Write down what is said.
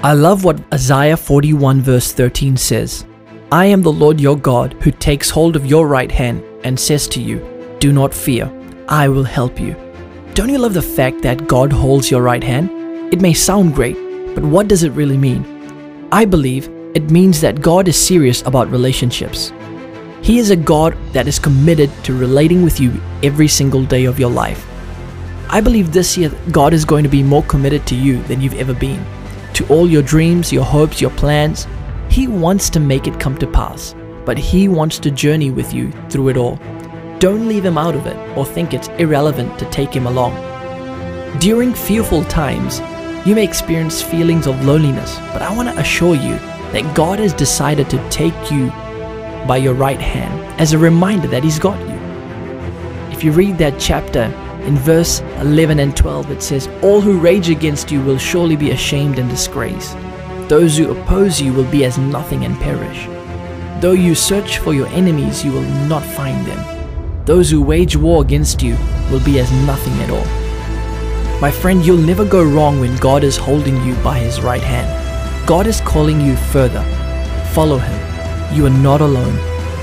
I love what Isaiah 41 verse 13 says. I am the Lord your God who takes hold of your right hand and says to you, Do not fear, I will help you. Don't you love the fact that God holds your right hand? It may sound great, but what does it really mean? I believe it means that God is serious about relationships. He is a God that is committed to relating with you every single day of your life. I believe this year God is going to be more committed to you than you've ever been. To all your dreams, your hopes, your plans, He wants to make it come to pass, but He wants to journey with you through it all. Don't leave Him out of it or think it's irrelevant to take Him along. During fearful times, you may experience feelings of loneliness, but I want to assure you that God has decided to take you by your right hand as a reminder that He's got you. If you read that chapter in verse 11 and 12, it says, All who rage against you will surely be ashamed and disgraced. Those who oppose you will be as nothing and perish. Though you search for your enemies, you will not find them. Those who wage war against you will be as nothing at all. My friend, you'll never go wrong when God is holding you by His right hand. God is calling you further. Follow Him. You are not alone.